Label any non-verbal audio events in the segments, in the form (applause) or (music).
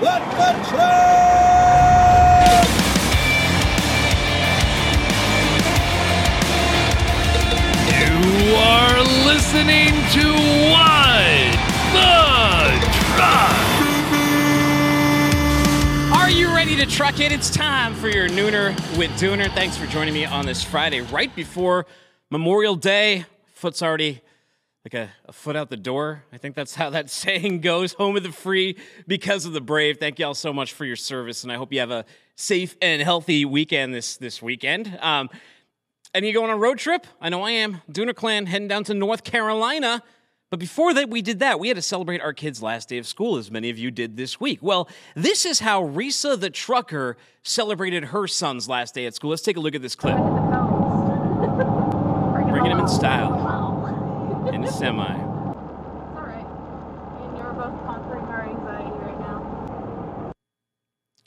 Let the train! You are listening to What the Truck. Are you ready to truck it? It's time for your Nooner with Dooner. Thanks for joining me on this Friday, right before Memorial Day. Foot's already like a, a foot out the door. I think that's how that (laughs) saying goes. Home of the free because of the brave. Thank you all so much for your service, and I hope you have a safe and healthy weekend this this weekend. Um, and you going on a road trip? I know I am. Dooner Clan heading down to North Carolina. But before that, we did that. We had to celebrate our kids' last day of school, as many of you did this week. Well, this is how Risa the trucker celebrated her son's last day at school. Let's take a look at this clip. (laughs) Bringing him in style in a semi. It's all right. Me and you are both conquering our anxiety right now.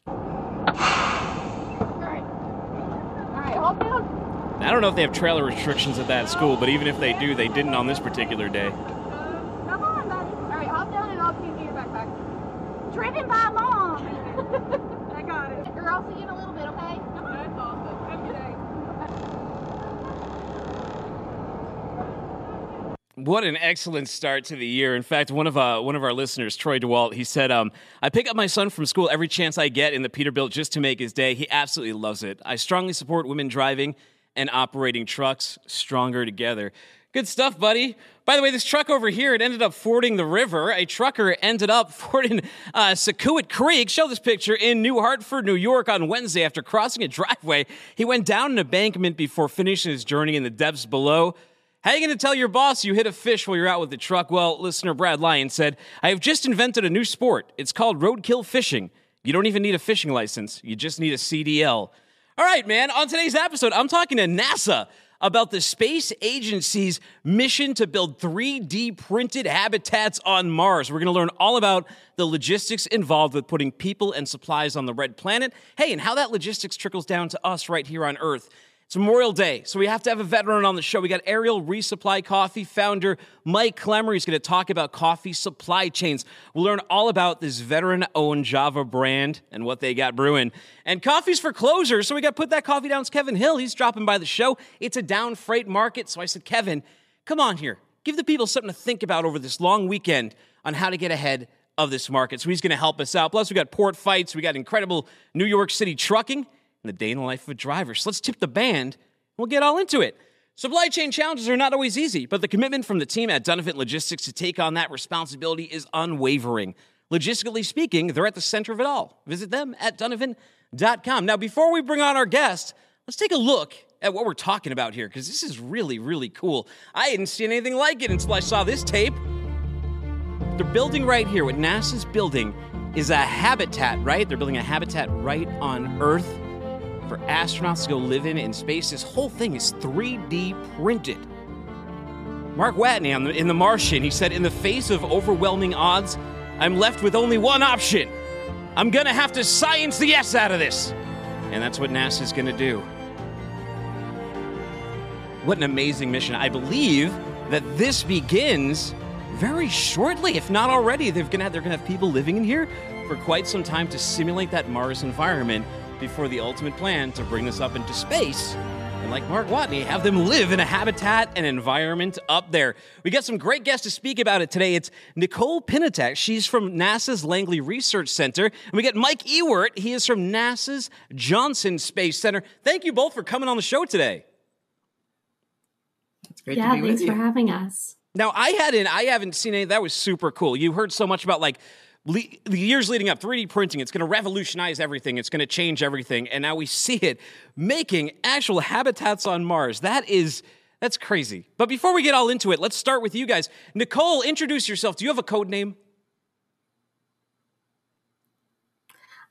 All right. All right, hold down. I don't know if they have trailer restrictions at that school, but even if they do, they didn't on this particular day. Uh, come on, buddy. All right, hop down and I'll give you your backpack. Driven by mom. (laughs) I got it. Or I'll see you in a little bit, okay? That's awesome. Have a good day. What an excellent start to the year. In fact, one of uh, one of our listeners, Troy DeWalt, he said, um, "I pick up my son from school every chance I get in the Peterbilt just to make his day. He absolutely loves it. I strongly support women driving and operating trucks. Stronger together." Good stuff, buddy. By the way, this truck over here, it ended up fording the river. A trucker ended up (laughs) fording uh, Creek. Show this picture in New Hartford, New York on Wednesday after crossing a driveway. He went down an embankment before finishing his journey in the depths below. How are you going to tell your boss you hit a fish while you're out with the truck? Well, listener Brad Lyon said, I have just invented a new sport. It's called roadkill fishing. You don't even need a fishing license, you just need a CDL. All right, man, on today's episode, I'm talking to NASA about the space agency's mission to build 3D printed habitats on Mars. We're going to learn all about the logistics involved with putting people and supplies on the red planet. Hey, and how that logistics trickles down to us right here on Earth. It's Memorial Day, so we have to have a veteran on the show. We got Aerial Resupply Coffee founder Mike Klemmer. He's going to talk about coffee supply chains. We'll learn all about this veteran owned Java brand and what they got brewing. And coffee's for closers, so we got to put that coffee down. It's Kevin Hill. He's dropping by the show. It's a down freight market, so I said, Kevin, come on here. Give the people something to think about over this long weekend on how to get ahead of this market. So he's going to help us out. Plus, we got port fights, we got incredible New York City trucking and the day in the life of a driver. So let's tip the band. We'll get all into it. Supply chain challenges are not always easy, but the commitment from the team at Donovan Logistics to take on that responsibility is unwavering. Logistically speaking, they're at the center of it all. Visit them at donovan.com. Now, before we bring on our guest, let's take a look at what we're talking about here, because this is really, really cool. I hadn't seen anything like it until I saw this tape. They're building right here. What NASA's building is a habitat, right? They're building a habitat right on Earth for astronauts to go live in in space. This whole thing is 3D printed. Mark Watney on the, in The Martian, he said, In the face of overwhelming odds, I'm left with only one option. I'm going to have to science the S out of this. And that's what NASA's going to do. What an amazing mission. I believe that this begins very shortly, if not already. They're going to have, they're going to have people living in here for quite some time to simulate that Mars environment before the ultimate plan to bring this up into space. And like Mark Watney, have them live in a habitat and environment up there. We got some great guests to speak about it today. It's Nicole Piontek. She's from NASA's Langley Research Center. And we got Mike Ewert. He is from NASA's Johnson Space Center. Thank you both for coming on the show today. It's great yeah, to be with you. thanks with for having us. Now, I hadn't, I haven't seen any. That was super cool. You heard so much about like le- the years leading up, 3D printing. It's going to revolutionize everything. It's going to change everything. And now we see it making actual habitats on Mars. That is, that's crazy. But before we get all into it, let's start with you guys. Nicole, introduce yourself. Do you have a code name?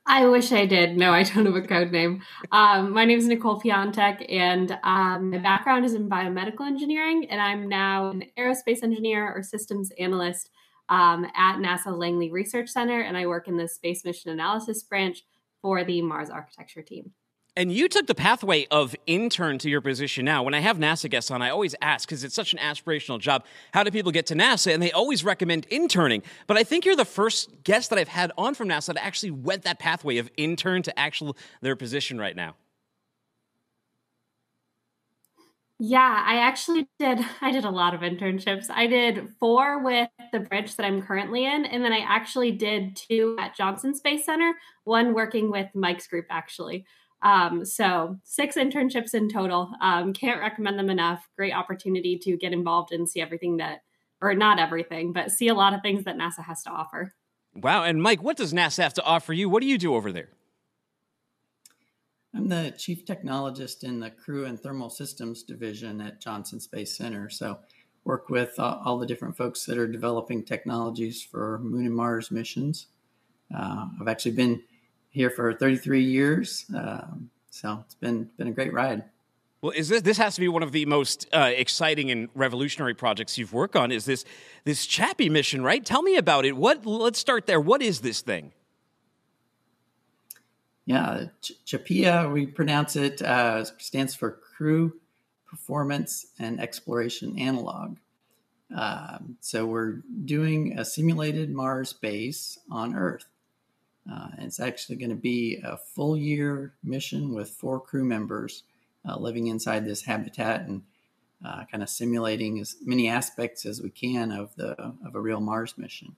I wish I did. No, I don't have a code name. Um, my name is Nicole Piontek, and um, my background is in biomedical engineering, and I'm now an aerospace engineer or systems analyst um, at NASA Langley Research Center, and I work in the space mission analysis branch for the Mars architecture team. And you took the pathway of intern to your position now. When I have NASA guests on, I always ask, because it's such an aspirational job, how do people get to NASA? And they always recommend interning. But I think you're the first guest that I've had on from NASA to actually went that pathway of intern to actual their position right now. Yeah, I actually did. (laughs) I did a lot of internships. I did four with the bridge that I'm currently in, and then I actually did two at Johnson Space Center, one working with Mike's group, actually. Um, so six internships in total. Um, can't recommend them enough. Great opportunity to get involved and see everything that, or not everything, but see a lot of things that NASA has to offer. Wow. And Mike, what does NASA have to offer you? What do you do over there? I'm the chief technologist in the Crew and Thermal Systems division at Johnson Space Center. So, work with uh, all the different folks that are developing technologies for Moon and Mars missions. Uh, I've actually been here for 33 years. Um, so it's been been a great ride. Well, is this this has to be one of the most uh, exciting and revolutionary projects you've worked on? Is this this CHAPEA mission, right? Tell me about it. What? Let's start there. What is this thing? Yeah, Ch- CHAPEA, we pronounce it, uh, stands for Crew Performance and Exploration Analog. Um, so we're doing a simulated Mars base on Earth. Uh, it's actually going to be a full year mission with four crew members uh, living inside this habitat and uh, kind of simulating as many aspects as we can of the of a real Mars mission.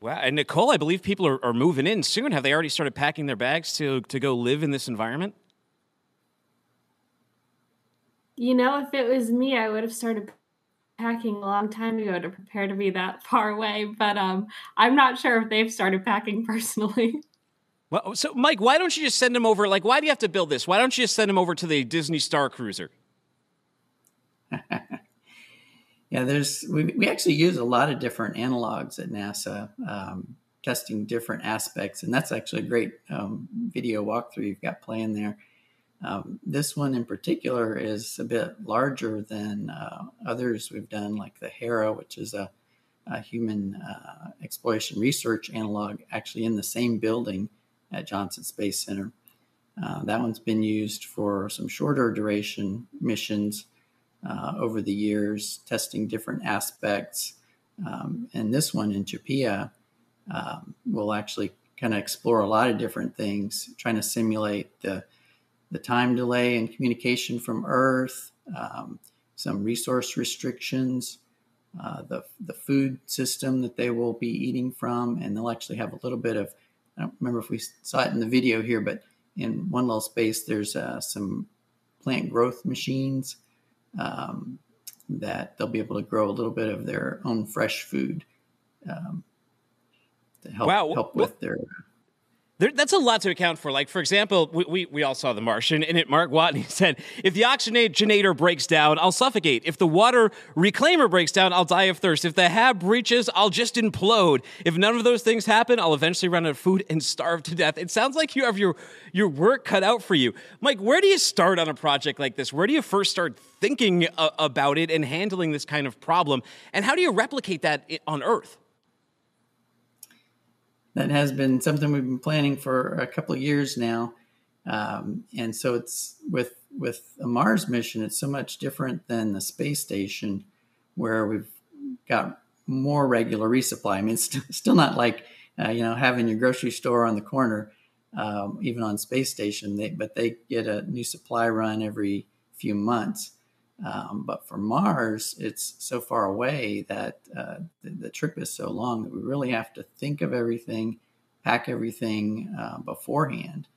Wow! And Nicole, I believe people are, are moving in soon. Have they already started packing their bags to to go live in this environment? You know, if it was me, I would have started packing a long time ago to prepare to be that (laughs) far away, but um, I'm not sure if they've started packing personally. (laughs) Well, so Mike, why don't you just send them over? Like, why do you have to build this? Why don't you just send them over to the Disney Star Cruiser? (laughs) yeah, there's we, we actually use a lot of different analogs at NASA, um, testing different aspects, and that's actually a great um, video walkthrough you've got playing there. Um, this one in particular is a bit larger than uh, others we've done, like the Hera, which is a, a human uh, exploration research analog, actually in the same building at Johnson Space Center. Uh, that one's been used for some shorter duration missions uh, over the years, testing different aspects. Um, and this one in CHAPEA um, will actually kind of explore a lot of different things, trying to simulate the the time delay and communication from Earth, um, some resource restrictions, uh, the, the food system that they will be eating from, and they'll actually have a little bit of, I don't remember if we saw it in the video here, but in one little space, there's uh, some plant growth machines um, that they'll be able to grow a little bit of their own fresh food um, to help, wow. help with their there, that's a lot to account for. Like, for example, we, we, we all saw The Martian, and it Mark Watney (laughs) said, if the oxygenator breaks down, I'll suffocate. If the water reclaimer breaks down, I'll die of thirst. If the hab breaches, I'll just implode. If none of those things happen, I'll eventually run out of food and starve to death. It sounds like you have your, your work cut out for you. Mike, where do you start on a project like this? Where do you first start thinking about it and handling this kind of problem? And how do you replicate that on Earth? That has been something we've been planning for a couple of years now. Um, and so it's with with a Mars mission, it's so much different than the space station, where we've got more regular resupply. I mean, (laughs) it's st- still not like uh, you know having your grocery store on the corner, um, even on space station. They, but they get a new supply run every few months. Um, but for Mars, it's so far away that uh, the, the, trip is so long that we really have to think of everything, pack everything uh, beforehand.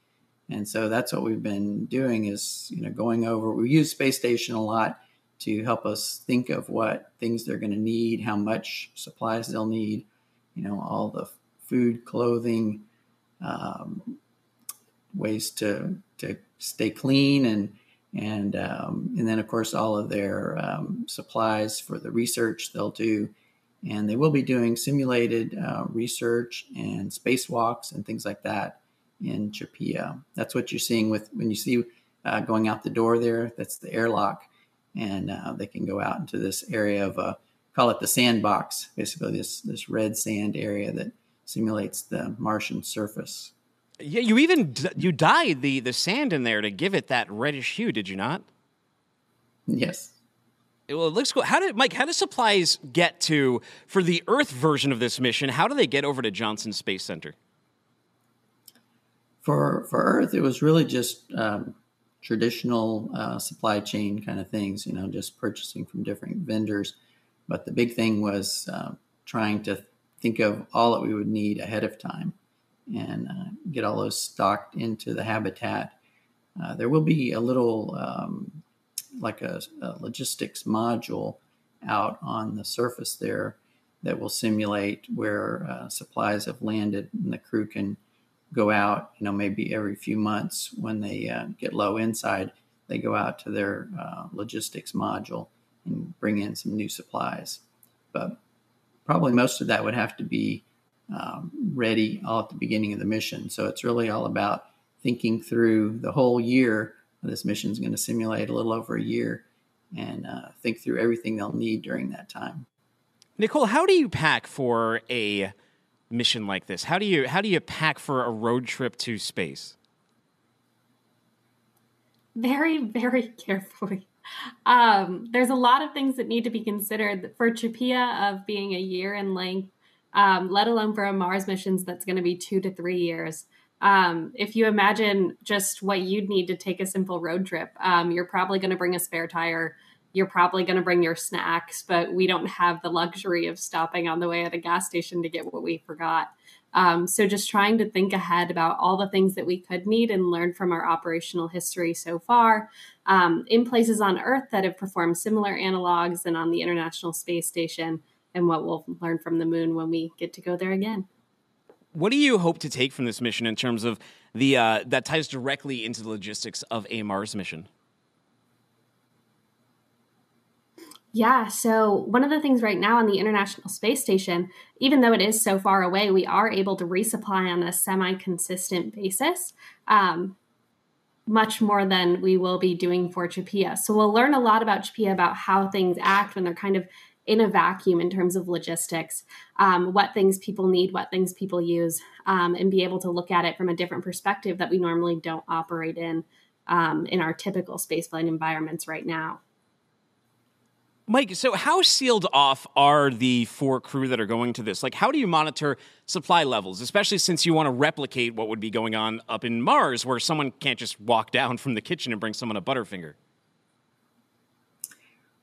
And so that's what we've been doing is, you know, going over, we use Space Station a lot to help us think of what things they're going to need, how much supplies they'll need, you know, all the food, clothing, um, ways to, to stay clean and, and um, and then of course all of their um, supplies for the research they'll do, and they will be doing simulated uh, research and spacewalks and things like that in CHAPEA. That's what you're seeing with when you see uh, going out the door there. That's the airlock, and uh, they can go out into this area of a call it the sandbox, basically this this red sand area that simulates the Martian surface. Yeah, you even you dyed the the sand in there to give it that reddish hue, did you not? Yes. Well, it looks cool. How did Mike? How do supplies get to for the Earth version of this mission? How do they get over to Johnson Space Center? For for Earth, it was really just um, traditional uh, supply chain kind of things. You know, just purchasing from different vendors. But the big thing was uh, trying to think of all that we would need ahead of time and uh, get all those stocked into the habitat. Uh, there will be a little um, like a, a, logistics module out on the surface there that will simulate where uh, supplies have landed and the crew can go out you know maybe every few months when they uh, get low inside they go out to their uh, logistics module and bring in some new supplies but probably most of that would have to be um, ready all at the beginning of the mission. So it's really all about thinking through the whole year. This mission is going to simulate a little over a year and uh, think through everything they'll need during that time. Nicole, how do you pack for a mission like this? How do you how do you pack for a road trip to space? Very, very (laughs) carefully. Um, there's a lot of things that need to be considered for CHAPEA of being a year in length um, let alone for a Mars missions that's going to be two to three years. Um, if you imagine just what you'd need to take a simple road trip, um, you're probably going to bring a spare tire. You're probably going to bring your snacks, but we don't have the luxury of stopping on the way at a gas station to get what we forgot. Um, so, just trying to think ahead about all the things that we could need and learn from our operational history so far um, in places on Earth that have performed similar analogs and on the International Space Station and what we'll learn from the moon when we get to go there again. What do you hope to take from this mission in terms of the uh, that ties directly into the logistics of a Mars mission? Yeah, so one of the things right now on the International Space Station, even though it is so far away, we are able to resupply on a semi consistent basis, um, much more than we will be doing for CHAPEA. So we'll learn a lot about CHAPEA about how things act when they're kind of in a vacuum in terms of logistics, um, what things people need, what things people use, um, and be able to look at it from a different perspective that we normally don't operate in um, in our typical spaceflight environments right now. Mike, so how sealed off are the four crew that are going to this? Like, how do you monitor supply levels, especially since you want to replicate what would be going on up in Mars, where someone can't just walk down from the kitchen and bring someone a Butterfinger?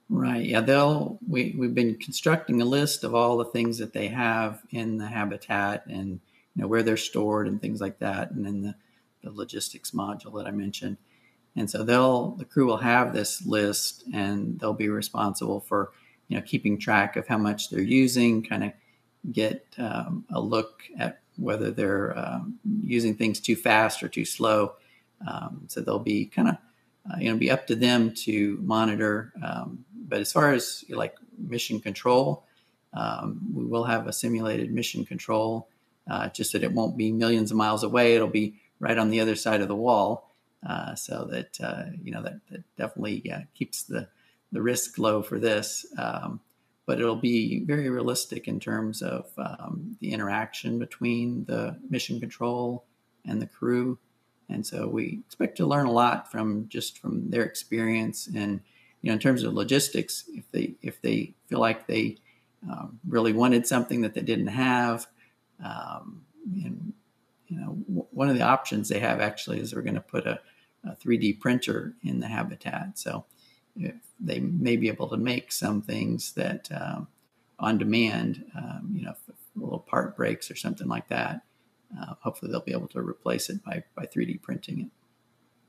Right. Yeah. They'll. We we've been constructing a list of all the things that they have in the habitat and you know where they're stored and things like that, and then the, the logistics module that I mentioned. And so they'll the crew will have this list and they'll be responsible for you know keeping track of how much they're using, kind of get um, a look at whether they're um, using things too fast or too slow. Um, so they'll be kind of uh, you know be up to them to monitor um, but as far as like mission control, um, we will have a simulated mission control. Uh, just that it won't be millions of miles away; it'll be right on the other side of the wall, uh, so that uh, you know that, that definitely keeps the the risk low for this. Um, but it'll be very realistic in terms of um, the interaction between the mission control and the crew. And so we expect to learn a lot from just from their experience and know, in terms of logistics, if they if they feel like they um, really wanted something that they didn't have, um, and you know, w- one of the options they have actually is we're going to put a, a 3D printer in the habitat, so they may be able to make some things that um, on demand, um, you know, a little part breaks or something like that. Uh, hopefully, they'll be able to replace it by by 3D printing it.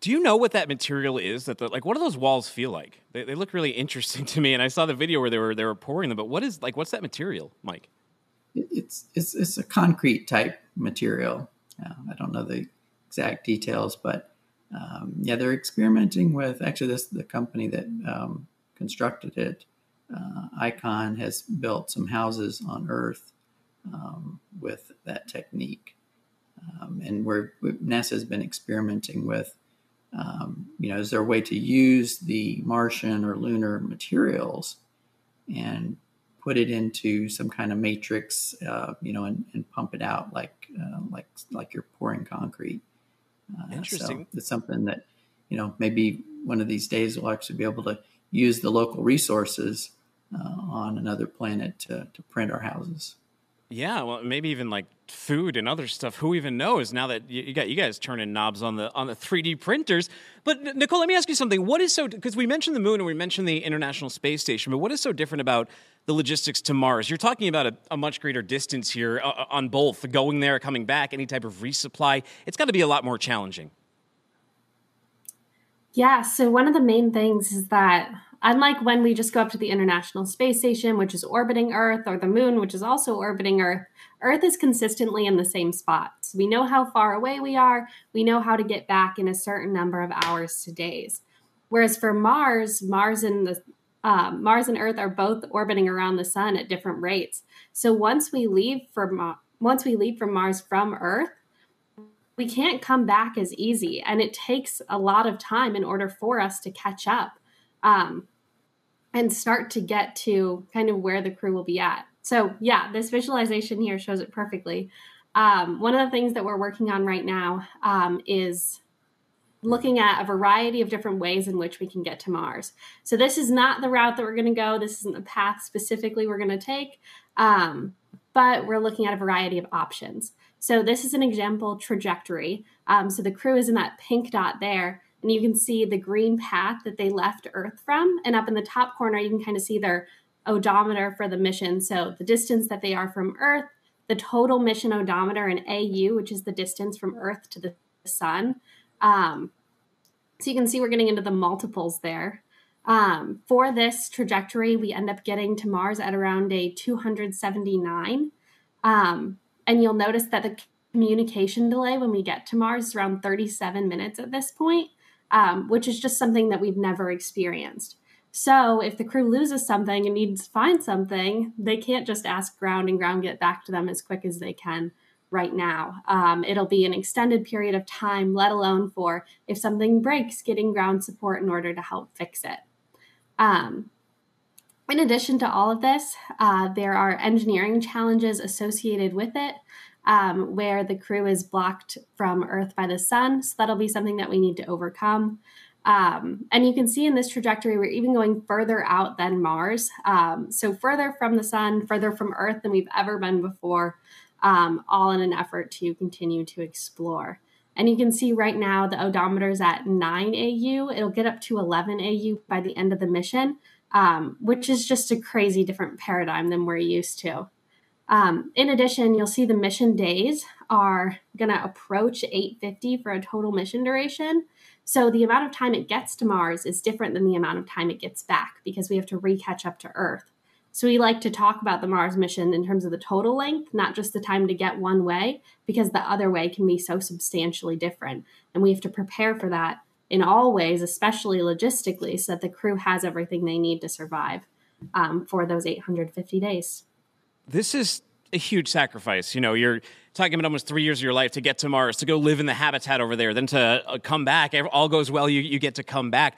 Do you know what that material is? That the, like, what do those walls feel like? They, they look really (laughs) interesting to me, and I saw the video where they were they were pouring them. But what is like, what's that material, Mike? It's it's it's a concrete type material. Uh, I don't know the exact details, but um, yeah, they're experimenting with. Actually, this the company that um, constructed it. Uh, Icon has built some houses on Earth um, with that technique, um, and where NASA has been experimenting with, um, you know, is there a way to use the Martian or lunar materials and put it into some kind of matrix, uh, you know, and, and, pump it out like uh, like like you're pouring concrete. Uh, Interesting. So it's something that you know maybe one of these days we'll actually be able to use the local resources uh, on another planet to, to print our houses. Yeah, well, maybe even like food and other stuff. Who even knows? Now that you, got you guys turning knobs on the on the 3D printers. But Nicole, let me ask you something. What is so? Because we mentioned the moon and we mentioned the International Space Station, but what is so different about the logistics to Mars? You're talking about a, a much greater distance here uh, uh on both going there, coming back, any type of resupply. It's got to be a lot more challenging. Yeah. So one of the main things is that Unlike when we just go up to the International Space Station, which is orbiting Earth, or the moon, which is also orbiting Earth, Earth is consistently in the same spot. So we know how far away we are, we know how to get back in a certain number of hours to days. Whereas for Mars, Mars and the uh, Mars and Earth are both orbiting around the sun at different rates. So once we leave from once we leave from Mars from Earth, we can't come back as easy, and it takes a lot of time in order for us to catch up um, and start to get to kind of where the crew will be at. So, yeah, this visualization here shows it perfectly. Um, one of the things that we're working on right now um, is looking at a variety of different ways in which we can get to Mars. So, this is not the route that we're going to go, this isn't the path specifically we're going to take, um, but we're looking at a variety of options. So, this is an example trajectory. Um, so, the crew is in that pink dot there and you can see the green path that they left Earth from. And up in the top corner, you can kind of see their odometer for the mission. So the distance that they are from Earth, the total mission odometer in AU, which is the distance from Earth to the sun. Um, so you can see we're getting into the multiples there. Um, for this trajectory, we end up getting to Mars at around a 279. Um, and you'll notice that the communication delay when we get to Mars is around 37 minutes at this point um, which is just something that we've never experienced. So if the crew loses something and needs to find something, they can't just ask ground and ground get back to them as quick as they can right now. Um, it'll be an extended period of time, let alone for if something breaks, getting ground support in order to help fix it. Um, in addition to all of this, uh, there are engineering challenges associated with it um, where the crew is blocked from Earth by the sun. So that'll be something that we need to overcome. Um, and you can see in this trajectory, we're even going further out than Mars. Um, so further from the sun, further from Earth than we've ever been before, um, all in an effort to continue to explore. And you can see right now the odometer is at 9 AU. It'll get up to 11 AU by the end of the mission, um, which is just a crazy different paradigm than we're used to. Um, in addition, you'll see the mission days are going to approach 850 for a total mission duration. So the amount of time it gets to Mars is different than the amount of time it gets back because we have to recatch up to Earth. So we like to talk about the Mars mission in terms of the total length, not just the time to get one way, because the other way can be so substantially different. And we have to prepare for that in all ways, especially logistically, so that the crew has everything they need to survive um, for those 850 days this is a huge sacrifice. You know, you're talking about almost three years of your life to get to Mars, to go live in the habitat over there, then to uh, come back. All goes well, you, you get to come back.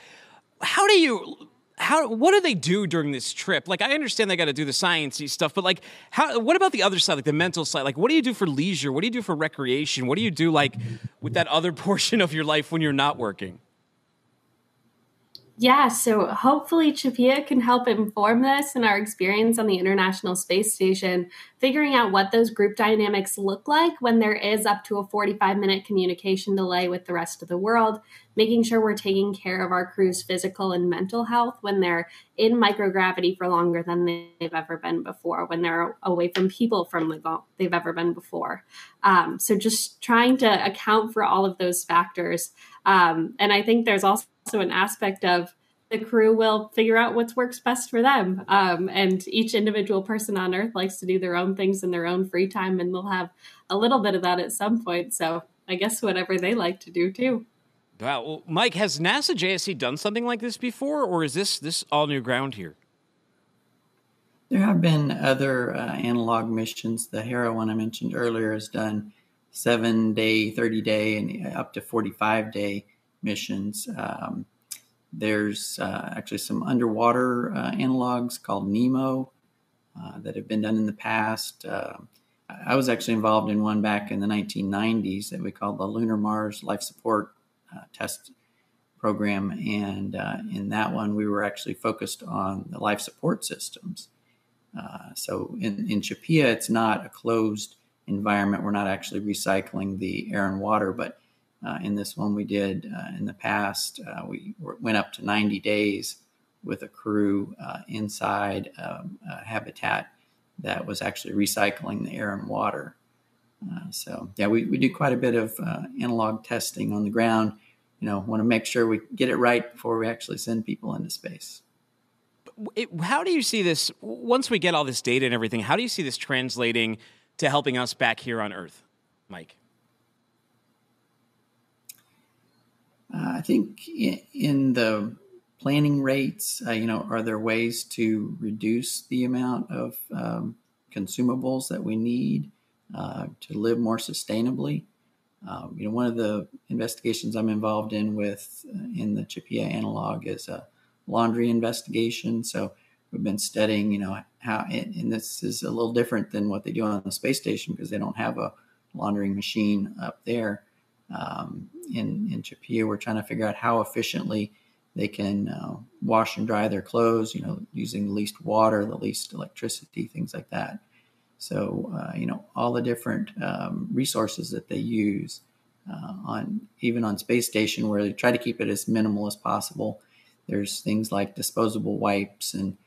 How do you? How what do they do during this trip? Like I understand they got to do the sciencey stuff, but like how what about the other side, like the mental side? Like what do you do for leisure? What do you do for recreation? What do you do like with that other (laughs) portion of your life when you're not working? Yeah, so hopefully CHAPEA can help inform this and our experience on the International Space Station, figuring out what those group dynamics look like when there is up to a 45 minute communication delay with the rest of the world, making sure we're taking care of our crew's physical and mental health when they're in microgravity for longer than they've ever been before, when they're away from people from the they've ever been before. Um, so just trying to account for all of those factors. Um, and I think there's also also an aspect of the crew will figure out what works best for them. Um, and each individual person on Earth likes to do their own things in their own free time, and they'll have a little bit of that at some point. So I guess whatever they like to do too. Wow, well, Mike, has NASA JSC done something like this before, or is this this all new ground here? There have been other uh, analog missions. The Hera one I mentioned earlier has done seven day, 30 day, and up to 45 day missions. Um, there's uh, actually some underwater uh, analogs called NEEMO uh, that have been done in the past. Uh, I was actually involved in one back in the 1990s that we called the Lunar Mars Life Support uh, Test Program. And uh, in that one, we were actually focused on the life support systems. so in, in CHAPEA, it's not a closed environment. We're not actually recycling the air and water, but uh, in this one we did uh, in the past, uh, we went up to 90 days with a crew uh, inside um, a habitat that was actually recycling the air and water. Uh, so yeah, we, we do quite a bit of uh, analog testing on the ground. You know, want to make sure we get it right before we actually send people into space. It, how do you see this once we get all this data and everything? How do you see this translating to helping us back here on Earth, Mike? Uh, I think in, the planning rates, uh, you know, are there ways to reduce the amount of um, consumables that we need uh, to live more sustainably? Um, you know, one of the investigations I'm involved in with uh, in the CHAPEA analog is a laundry investigation. So we've been studying, you know, how, and, and this is a little different than what they do on the space station because they don't have a laundering machine up there um, in in CHAPEA, we're trying to figure out how efficiently they can uh, wash and dry their clothes. You know, using the least water, the least electricity, things like that. So uh, you know, all the different um, resources that they use uh, on even on space station, where they try to keep it as minimal as possible. There's things like disposable wipes and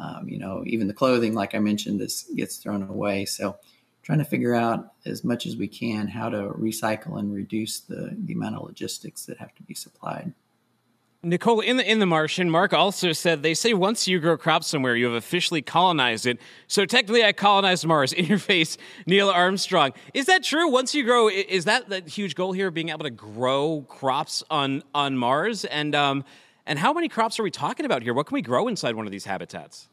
um, you know even the clothing, like I mentioned, this gets thrown away. So trying to figure out as much as we can how to recycle and reduce the, the amount of logistics that have to be supplied. Nicole, in the in the Martian, Mark also said they say once you grow crops somewhere, you have officially colonized it. So technically, I colonized Mars. (laughs) In your face, Neil Armstrong. Is that true? Once you grow, is that the huge goal here, being able to grow crops on on Mars? And um, and how many crops are we talking about here? What can we grow inside one of these habitats?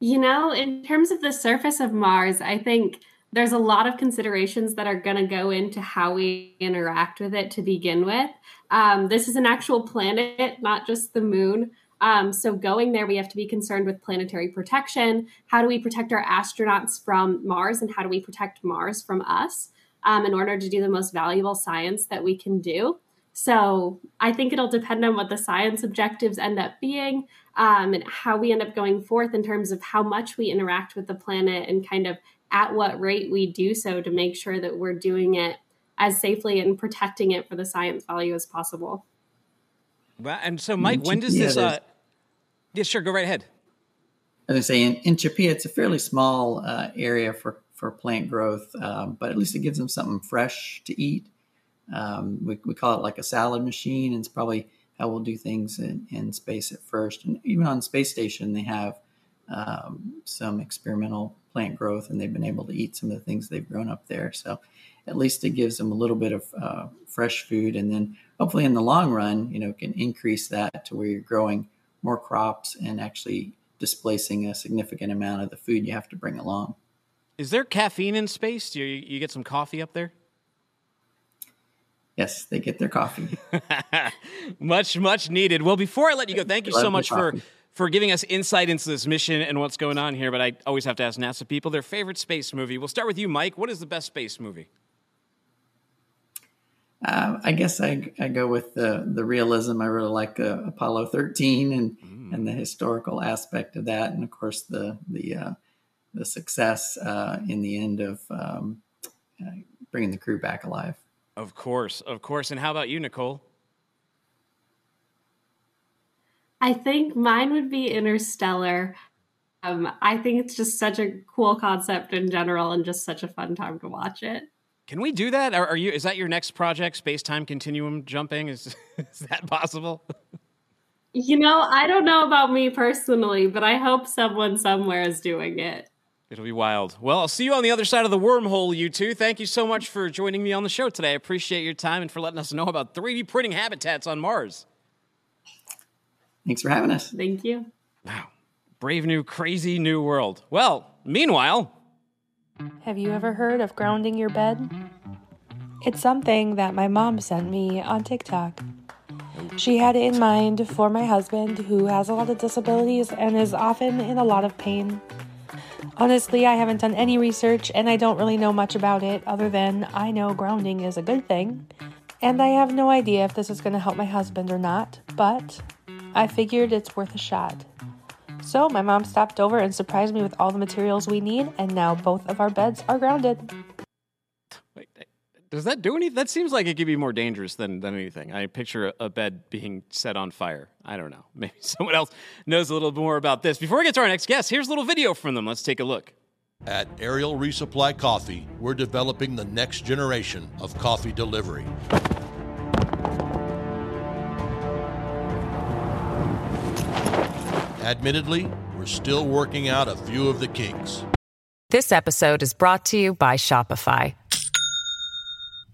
You know, in terms of the surface of Mars, I think there's a lot of considerations that are going to go into how we interact with it to begin with. Um, this is an actual planet, not just the moon. Um, so, going there, we have to be concerned with planetary protection. How do we protect our astronauts from Mars, and how do we protect Mars from us um, in order to do the most valuable science that we can do? So I think it'll depend on what the science objectives end up being um, and how we end up going forth in terms of how much we interact with the planet and kind of at what rate we do so to make sure that we're doing it as safely and protecting it for the science value as possible. Well, and so, Mike, when does this? Uh, yeah, sure, go right ahead. As I was say in, in CHAPEA, it's a fairly small uh, area for for plant growth, um, but at least it gives them something fresh to eat. Um, we, we call it like a salad machine, and it's probably how we'll do things in, in space at first. And even on space station, they have um, some experimental plant growth, and they've been able to eat some of the things they've grown up there. So at least it gives them a little bit of uh, fresh food, and then hopefully in the long run, you know, can increase that to where you're growing more crops and actually displacing a significant amount of the food you have to bring along. Is there caffeine in space? Do you, you get some coffee up there? Yes, they get their coffee. (laughs) much, much needed. Well, before I let you go, thank you so much for for giving us insight into this mission and what's going on here. But I always have to ask NASA people their favorite space movie. We'll start with you, Mike. What is the best space movie? Uh, I guess I, I go with the the realism. I really like uh, Apollo 13 and mm. and the historical aspect of that, and of course the the uh, the success uh, in the end of um, uh, bringing the crew back alive. Of course, of course. And how about you, Nicole? I think mine would be Interstellar. Um, I think it's just such a cool concept in general, and just such a fun time to watch it. Can we do that? Are, are you? Is that your next project? Space time continuum jumping? Is (laughs) is that possible? You know, I don't know about me personally, but I hope someone somewhere is doing it. It'll be wild. Well, I'll see you on the other side of the wormhole, you two. Thank you so much for joining me on the show today. I appreciate your time and for letting us know about 3D printing habitats on Mars. Thanks for having us. Thank you. Wow. Brave new, crazy new world. Well, meanwhile, Have you ever heard of grounding your bed? It's something that my mom sent me on TikTok. She had it in mind for my husband, who has a lot of disabilities and is often in a lot of pain. Honestly, I haven't done any research and I don't really know much about it other than I know grounding is a good thing. And I have no idea if this is going to help my husband or not, but I figured it's worth a shot. So my mom stopped over and surprised me with all the materials we need, and now both of our beds are grounded. Wait, does that do anything? That seems like it could be more dangerous than, than anything. I picture a bed being set on fire. I don't know. (laughs) Maybe someone else knows a little more about this. Before we get to our next guest, here's a little video from them. Let's take a look. At Aerial Resupply Coffee, we're developing the next generation of coffee delivery. Admittedly, we're still working out a few of the kinks. This episode is brought to you by Shopify.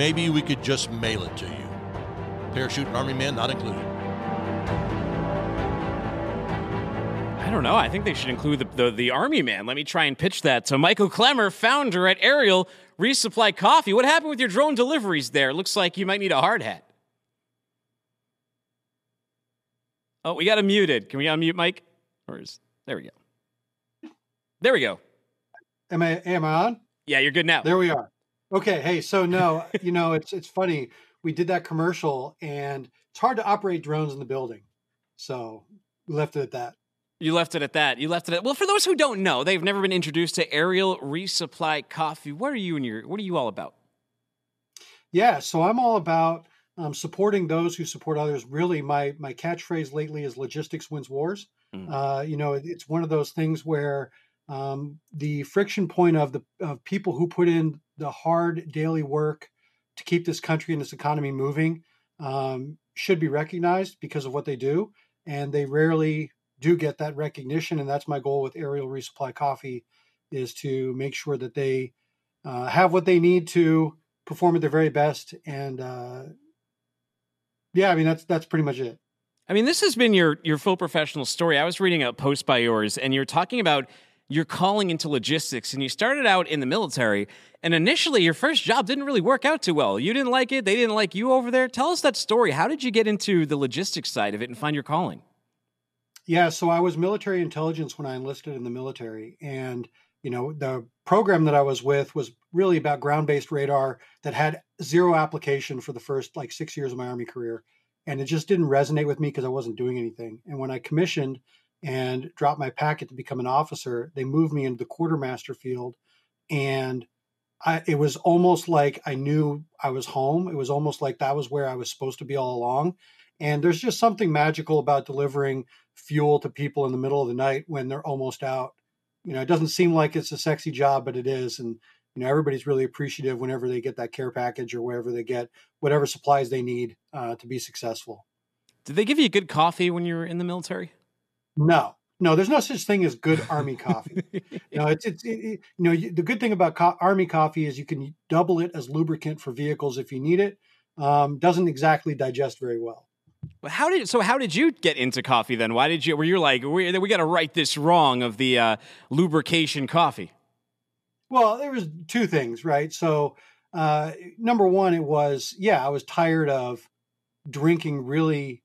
Maybe we could just mail it to you. Parachute and Army Man not included. I don't know. I think they should include the, the, the Army Man. Let me try and pitch that. So, Michael Klemmer, founder at Aerial Resupply Coffee. What happened with your drone deliveries there? Looks like you might need a hard hat. Oh, we got him muted. Can we unmute Mike? Or is there we go. There we go. Am I am I on? Yeah, you're good now. There we are. Okay. Hey, so no, (laughs) you know, it's it's funny. We did that commercial and it's hard to operate drones in the building. So we left it at that. You left it at that. You left it at well. For those who don't know, they've never been introduced to aerial Resupply Coffee. What are you and your What are you all about? Yeah, so I'm all about um, supporting those who support others. Really, my my catchphrase lately is "logistics wins wars." Mm. Uh, you know, it- it's one of those things where um, the friction point of the of people who put in the hard daily work to keep this country and this economy moving um, should be recognized because of what they do, and they rarely do get that recognition. And that's my goal with Aerial Resupply Coffee is to make sure that they uh, have what they need to perform at their very best. And uh, yeah, I mean that's that's pretty much it. I mean, this has been your your full professional story. I was reading a post by yours, and you're talking about your calling into logistics, and you started out in the military. And initially, your first job didn't really work out too well. You didn't like it; they didn't like you over there. Tell us that story. How did you get into the logistics side of it and find your calling? Yeah, so I was military intelligence when I enlisted in the military, and you know the program that I was with was really about ground-based radar that had zero application for the first like six years of my army career, and it just didn't resonate with me because I wasn't doing anything. And when I commissioned and dropped my packet to become an officer, they moved me into the quartermaster field, and I, it was almost like I knew I was home. It was almost like that was where I was supposed to be all along. And there's just something magical about delivering fuel to people in the middle of the night when they're almost out. You know, it doesn't seem like it's a sexy job, but it is. And, you know, everybody's really appreciative whenever they get that care package or wherever they get whatever supplies they need uh, to be successful. Did they give you good coffee when you were in the military? No, no, there's no such thing as good army coffee. (laughs) no, it's, it's, it, it- you know, you- the good thing about co- army coffee is you can double it as lubricant for vehicles if you need it. Um, doesn't exactly digest very well. Well, How did so? How did you get into coffee then? Why did you? Were you like we, we got to right this wrong of the uh, lubrication coffee? Well, there was two things, right? So, uh, number one, it was yeah, I was tired of drinking really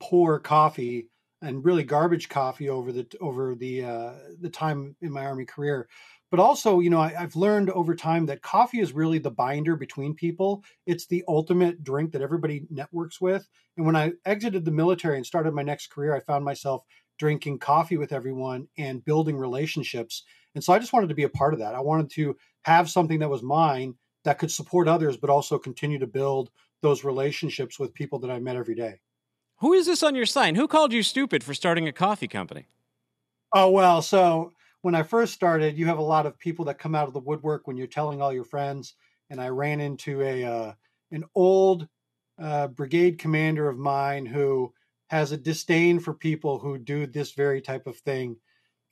poor coffee and really garbage coffee over the over the uh, the time in my army career. But also, you know, I, I've learned over time that coffee is really the binder between people. It's the ultimate drink that everybody networks with. And when I exited the military and started my next career, I found myself drinking coffee with everyone and building relationships. And so I just wanted to be a part of that. I wanted to have something that was mine that could support others, but also continue to build those relationships with people that I met every day. Who is this on your sign? Who called you stupid for starting a coffee company? Oh well, so when I first started, you have a lot of people that come out of the woodwork when you're telling all your friends, and I ran into a uh, an old uh, brigade commander of mine who has a disdain for people who do this very type of thing,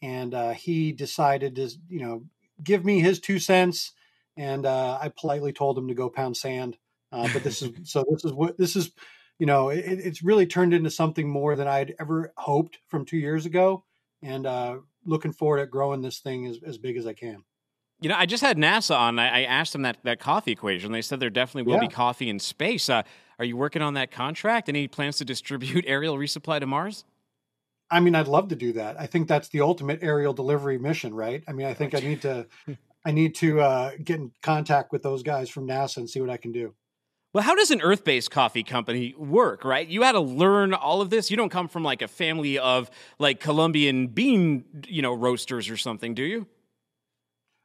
and uh, he decided to you know give me his two cents, and uh, I politely told him to go pound sand. Uh, but this is (laughs) so this is what this is you know it, it's really turned into something more than I'd ever hoped from two years ago, and uh, looking forward at growing this thing as, as big as I can. You know, I just had NASA on. I, I asked them that, that coffee equation. They said there definitely will Yeah. be coffee in space. Uh, are you working on that contract? Any plans to distribute (laughs) aerial resupply to Mars? I mean, I'd love to do that. I think that's the ultimate aerial delivery mission, right? I mean, I think I need to, (laughs) I need to uh, get in contact with those guys from NASA and see what I can do. Well, how does an Earth based coffee company work, right? You had to learn all of this. You don't come from like a family of like Colombian bean, you know, roasters or something, do you?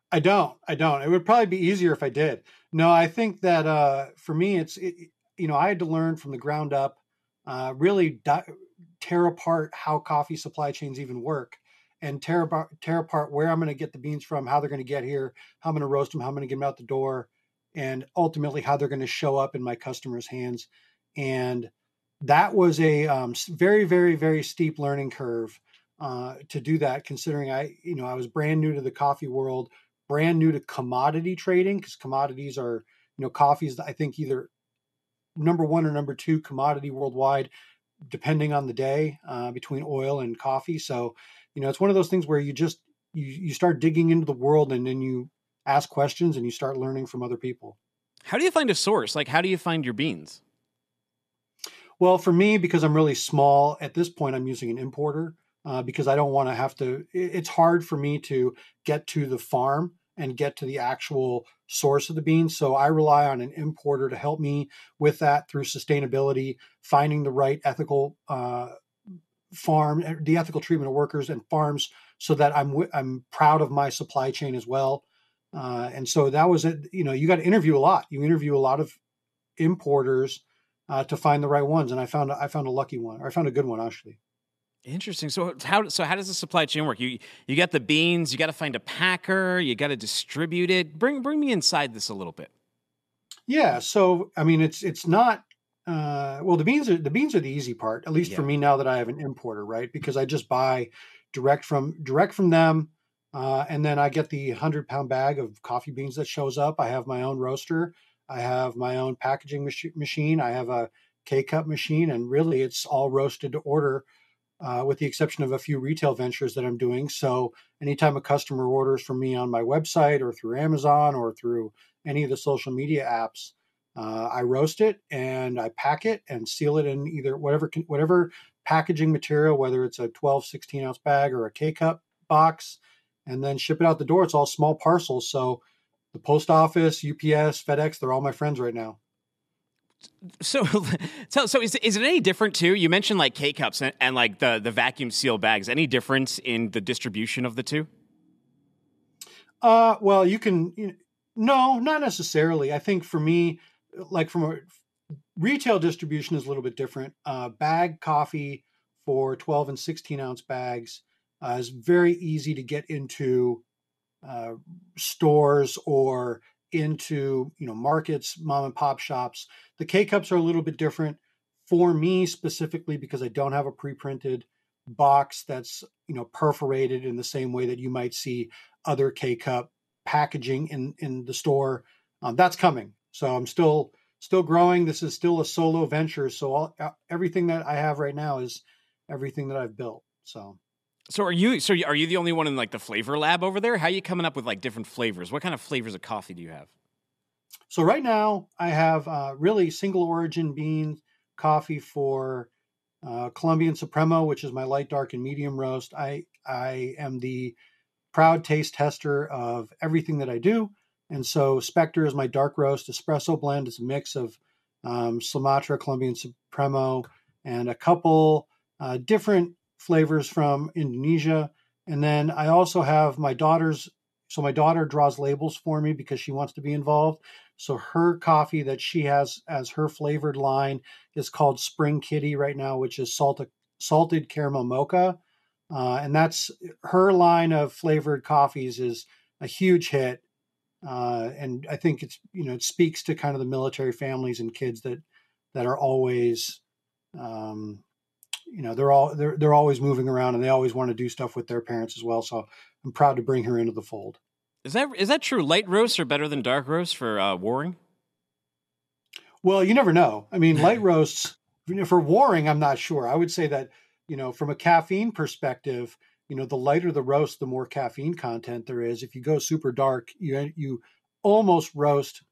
I don't. I don't. It would probably be easier if I did. No, I think that uh, for me, it's it, you know I had to learn from the ground up, uh, really di- tear apart how coffee supply chains even work, and tear apart tear apart where I'm going to get the beans from, how they're going to get here, how I'm going to roast them, how I'm going to get them out the door, and ultimately how they're going to show up in my customers' hands. And that was a um, very, very, very steep learning curve uh, to do that. Considering I, you know, I was brand new to the coffee world brand new to commodity trading because commodities are you know coffees i think either number one or number two commodity worldwide depending on the day uh, between oil and coffee so you know it's one of those things where you just you, you start digging into the world and then you ask questions and you start learning from other people How do you find a source? Like, how do you find your beans? Well, for me, because I'm really small at this point, I'm using an importer uh, because I don't want to have to. It's hard for me to get to the farm and get to the actual source of the beans. So I rely on an importer to help me with that through sustainability, finding the right ethical uh, farm, eh, the ethical treatment of workers and farms, so that I'm I'm proud of my supply chain as well. Uh, and so that was it. You know, you got to interview a lot. You interview a lot of importers uh, to find the right ones, and I found I found a lucky one, or I found a good one actually. Interesting. So how so how does the supply chain work? You you got the beans, you got to find a packer, you got to distribute it. Bring bring me inside this a little bit. Yeah, so I mean, it's it's not. Uh, well, the beans are the beans are the easy part, at least for me now that I have an importer, right? Because I just buy direct from direct from them, uh, and then I get the hundred pound bag of coffee beans that shows up. I have my own roaster, I have my own packaging machi- machine, I have a K cup machine, and really it's all roasted to order, uh, with the exception of a few retail ventures that I'm doing. So anytime a customer orders from me on my website or through Amazon or through any of the social media apps. Uh, I roast it and I pack it and seal it in either whatever whatever packaging material, whether it's a 12, 16 ounce bag or a K cup box, and then ship it out the door. It's all small parcels. So the post office, UPS, FedEx, they're all my friends right now. So (laughs) so so is is it any different too? You mentioned like K cups and, and like the the vacuum seal bags. Any difference in the distribution of the two? Uh, well, you can, you know, no, not necessarily. I think for me, like from a retail distribution is a little bit different. Uh, bag coffee for 12 and 16 ounce bags uh, is very easy to get into uh, stores or into you know markets, mom and pop shops. The K cups are a little bit different for me specifically because I don't have a pre-printed box that's you know perforated in the same way that you might see other K cup packaging in in the store. Um, that's coming. So I'm still still growing. This is still a solo venture. So all, uh, everything that I have right now is everything that I've built. So So are you so are you the only one in like the flavor lab over there? How are you coming up with like different flavors? What kind of flavors of coffee do you have? so right now I have uh, really single origin bean coffee for uh, Colombian Supremo, which is my light, dark, and medium roast. I I am the proud taste tester of everything that I do. And so Spectre is my dark roast espresso blend. It's a mix of um, Sumatra, Colombian Supremo, and a couple uh, different flavors from Indonesia. And then I also have my daughter's. So my daughter draws labels for me because she wants to be involved. So her coffee that she has as her flavored line is called Spring Kitty right now, which is salted salted caramel mocha, uh, and that's her line of flavored coffees is a huge hit. Uh, and I think it's you know it speaks to kind of the military families and kids that that are always um, you know they're all they're they're always moving around and they always want to do stuff with their parents as well. So I'm proud to bring her into the fold. Is that is that true? Light roasts are better than dark roasts for uh, warring. Well, you never know. I mean, light (laughs) roasts for warring, I'm not sure. I would say that you know from a caffeine perspective, you know the lighter the roast, the more caffeine content there is. If you go super dark, you you almost roast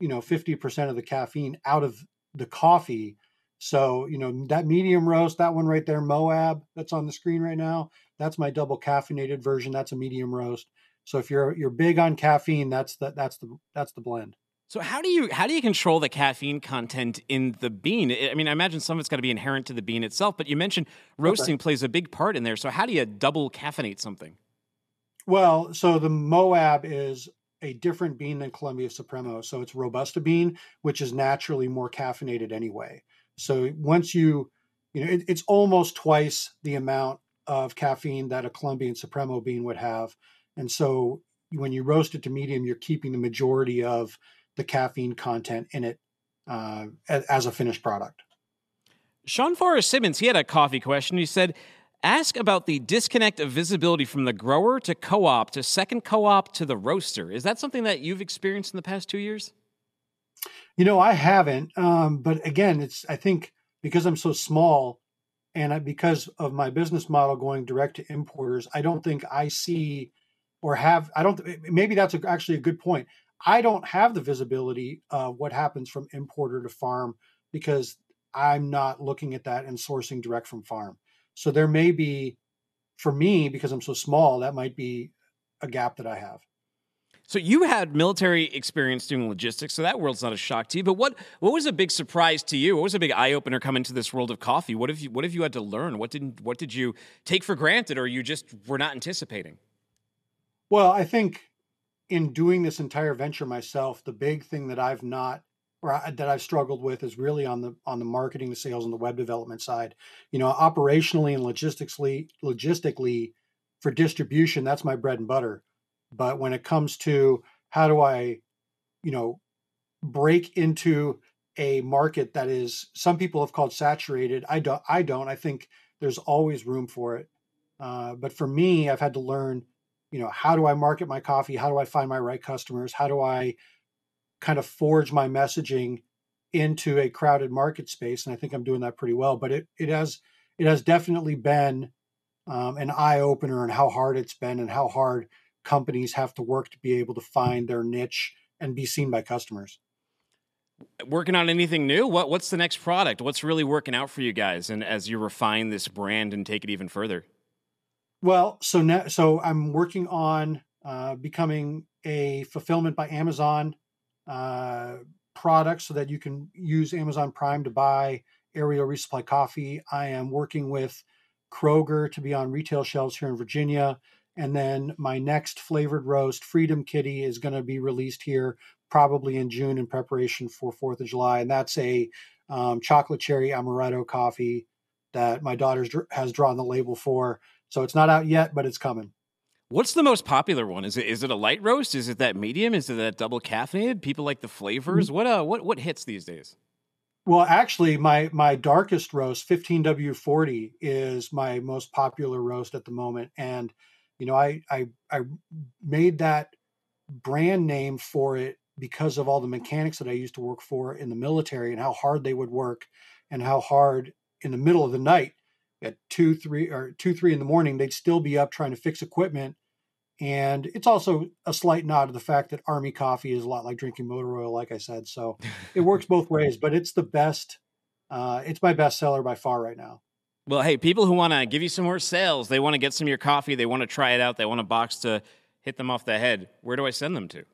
you know 50% of the caffeine out of the coffee so, you know, that medium roast, that one right there, Moab, that's on the screen right now, that's my double caffeinated version. That's a medium roast. So if you're you're big on caffeine, that's the that's the that's the blend. So how do you how do you control the caffeine content in the bean? I mean, I imagine some of it's got to be inherent to the bean itself, but you mentioned roasting okay. plays a big part in there. So how do you double caffeinate something? Well, so the Moab is a different bean than Colombia Supremo. So it's Robusta bean, which is naturally more caffeinated anyway. So once you, you know, it, it's almost twice the amount of caffeine that a Colombian Supremo bean would have. And so when you roast it to medium, you're keeping the majority of the caffeine content in it uh, as, a finished product. Sean Forrest Simmons, he had a coffee question. He said, Ask about the disconnect of visibility from the grower to co op to second co op to the roaster. Is that something that you've experienced in the past two years? You know, I haven't. Um, but again, it's I think because I'm so small, and I, because of my business model going direct to importers, I don't think I see or have. I don't. Maybe that's a, actually a good point. I don't have the visibility of what happens from importer to farm because I'm not looking at that and sourcing direct from farm. So there may be, for me, because I'm so small, that might be a gap that I have. So you had military experience doing logistics, so that world's not a shock to you. But what what was a big surprise to you? What was a big eye opener coming to this world of coffee? What have you what have you had to learn? What did what did you take for granted, or you just were not anticipating? Well, I think in doing this entire venture myself, the big thing that I've not or I, that I've struggled with is really on the on the marketing, the sales, and the web development side. You know, operationally and logistically, logistically for distribution, that's my bread and butter but when it comes to how do I, you know, break into a market that is some people have called saturated. I don't. I don't. I think there's always room for it. Uh, but for me, I've had to learn, you know, how do I market my coffee? How do I find my right customers? How do I kind of forge my messaging into a crowded market space? And I think I'm doing that pretty well. But it it has it has definitely been um, an eye opener and how hard it's been and how hard companies have to work to be able to find their niche and be seen by customers. Working on anything new? What what's the next product? What's really working out for you guys and as you refine this brand and take it even further? Well, so now so I'm working on uh, becoming a fulfillment by Amazon uh, product so that you can use Amazon Prime to buy aerial resupply coffee. I am working with Kroger to be on retail shelves here in Virginia. And then my next flavored roast, Freedom Kitty, is going to be released here probably in June in preparation for Fourth of July, and that's a um, chocolate cherry amaretto coffee that my daughter has drawn the label for. So it's not out yet, but it's coming. What's the most popular one? Is it is it a light roast? Is it that medium? Is it that double caffeinated? People like the flavors. Mm-hmm. What uh what what hits these days? Well, actually, my my darkest roast, 15W40, is my most popular roast at the moment, and you know, I I I made that brand name for it because of all the mechanics that I used to work for in the military and how hard they would work and how hard in the middle of the night at two, three or two, three in the morning, they'd still be up trying to fix equipment. And it's also a slight nod to the fact that army coffee is a lot like drinking motor oil, like I said. So it works (laughs) both ways, but it's the best. Uh, it's my best seller by far right now. Well, hey, people who want to give you some more sales, they want to get some of your coffee, they want to try it out, they want a box to hit them off the head. Where do I send them to?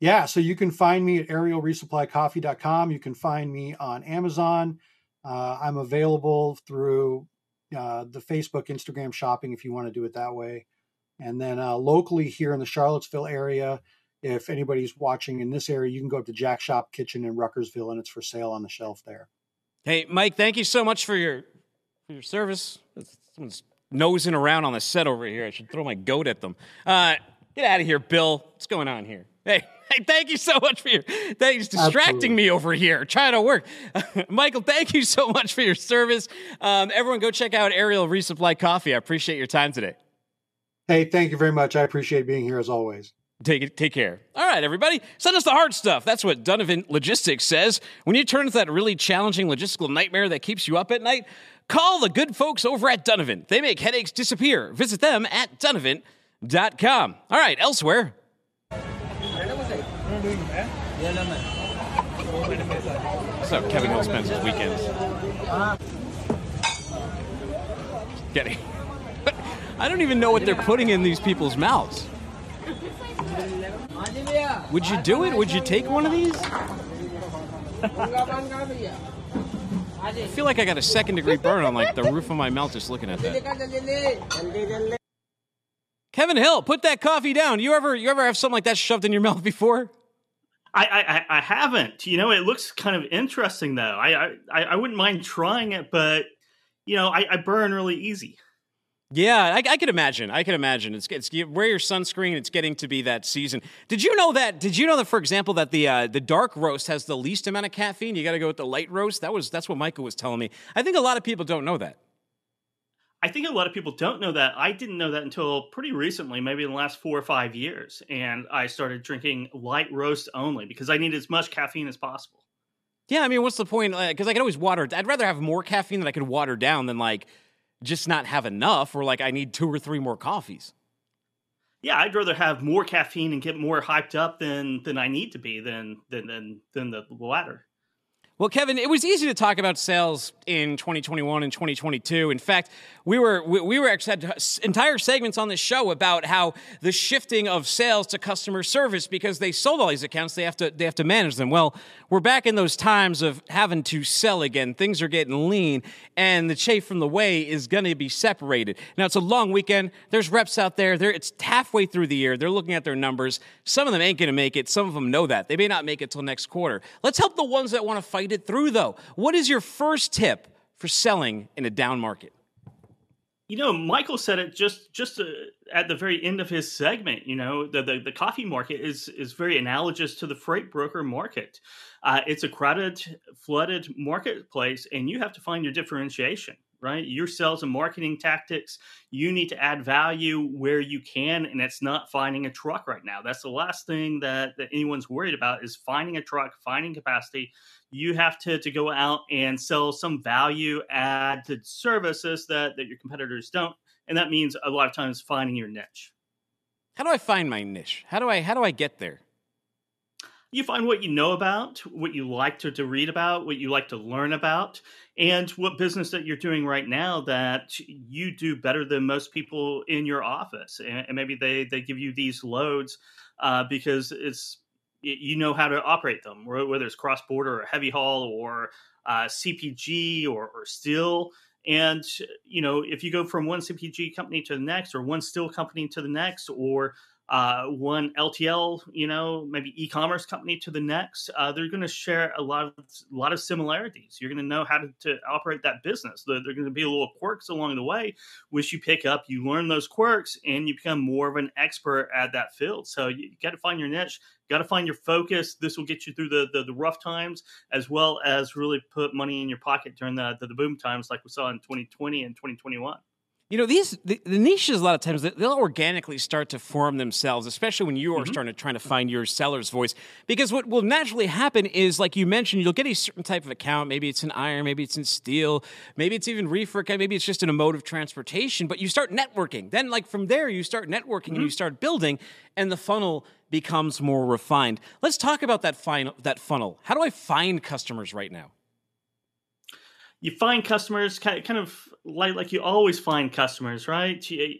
Yeah, so you can find me at aerialresupplycoffee.com. You can find me on Amazon. Uh, I'm available through uh, the Facebook, Instagram shopping if you want to do it that way. And then uh, locally here in the Charlottesville area, if anybody's watching in this area, you can go up to Jack Shop Kitchen in Ruckersville, and it's for sale on the shelf there. Hey, Mike, thank you so much for your for your service. Someone's nosing around on the set over here. I should throw my goat at them. Uh, get out of here, Bill. What's going on here? Hey, (laughs) hey, thank you so much for your. Thanks, distracting Absolutely. me over here, trying to work. (laughs) Michael, thank you so much for your service. Um, everyone, go check out Aerial Resupply Coffee. I appreciate your time today. Hey, thank you very much. I appreciate being here as always. Take take care. All right, everybody, send us the hard stuff. That's what Donovan Logistics says. When you turn to that really challenging logistical nightmare that keeps you up at night, call the good folks over at Donovan. They make headaches disappear. Visit them at donovan.com. All right, elsewhere. What's up, Kevin Hill spends his weekends? Getting. (laughs) I don't even know what they're putting in these people's mouths. Would you do it? Would you take one of these? (laughs) I feel like I got a second degree burn on like the roof of my mouth just looking at that. Kevin Hill, put that coffee down. You ever you ever have something like that shoved in your mouth before? I, I, I haven't. You know, it looks kind of interesting though. I I, I wouldn't mind trying it, but you know, I, I burn really easy. Yeah, I, I could imagine. I can imagine. It's, it's you wear your sunscreen. It's getting to be that season. Did you know that? Did you know that, for example, that the uh, the dark roast has the least amount of caffeine? You got to go with the light roast. That was that's what Michael was telling me. I think a lot of people don't know that. I think a lot of people don't know that. I didn't know that until pretty recently, maybe in the last four or five years, and I started drinking light roast only because I need as much caffeine as possible. Yeah, I mean, what's the point? Because I could always water. I'd rather have more caffeine that I could water down than like just not have enough or like I need two or three more coffees. Yeah, I'd rather have more caffeine and get more hyped up than than I need to be than than than, than the latter. Well, Kevin, it was easy to talk about sales in 2021 and 2022. In fact, we were we, we were actually had entire segments on this show about how the shifting of sales to customer service because they sold all these accounts, they have to they have to manage them. Well, we're back in those times of having to sell again. Things are getting lean, and the chaff from the whey is going to be separated. Now it's a long weekend. There's reps out there. There it's halfway through the year. They're looking at their numbers. Some of them ain't going to make it. Some of them know that they may not make it till next quarter. Let's help the ones that want to fight it through, though. What is your first tip for selling in a down market? You know, Michael said it just just uh, at the very end of his segment. You know, the, the, the coffee market is is very analogous to the freight broker market. Uh, it's a crowded, flooded marketplace, and you have to find your differentiation. Right, your sales and marketing tactics. You need to add value where you can, and it's not finding a truck right now. That's the last thing that that anyone's worried about is finding a truck, finding capacity, you have to, to go out and sell some value added services that, that your competitors don't. And that means a lot of times finding your niche. How do I find my niche? How do I how do I get there? You find what you know about, what you like to, to read about, what you like to learn about, and what business that you're doing right now that you do better than most people in your office. And, and maybe they, they give you these loads uh, because it's you know how to operate them, whether it's cross border or heavy haul or uh, CPG or, or steel. And you know, if you go from one CPG company to the next, or one steel company to the next, or uh, one LTL, you know, maybe e-commerce company to the next, uh, they're going to share a lot of a lot of similarities. You're going to know how to, to operate that business. There, are going to be a little quirks along the way, which you pick up. You learn those quirks, and you become more of an expert at that field. So you, you got to find your niche. Got to find your focus. This will get you through the, the, the rough times, as well as really put money in your pocket during the, the the boom times, like we saw in 2020 and 2021. You know, these the, the, niches a lot of times they'll organically start to form themselves, especially when you are mm-hmm. starting to trying to find your seller's voice. Because what will naturally happen is, like you mentioned, you'll get a certain type of account. Maybe it's in iron, maybe it's in steel, maybe it's even reefer, maybe it's just in a mode of transportation. But you start networking. Then, like from there, you start networking mm-hmm. and you mm-hmm. start building, and the funnel becomes more refined. Let's talk about that final that funnel. How do I find customers right now? You find customers kind of like like you always find customers, right? You,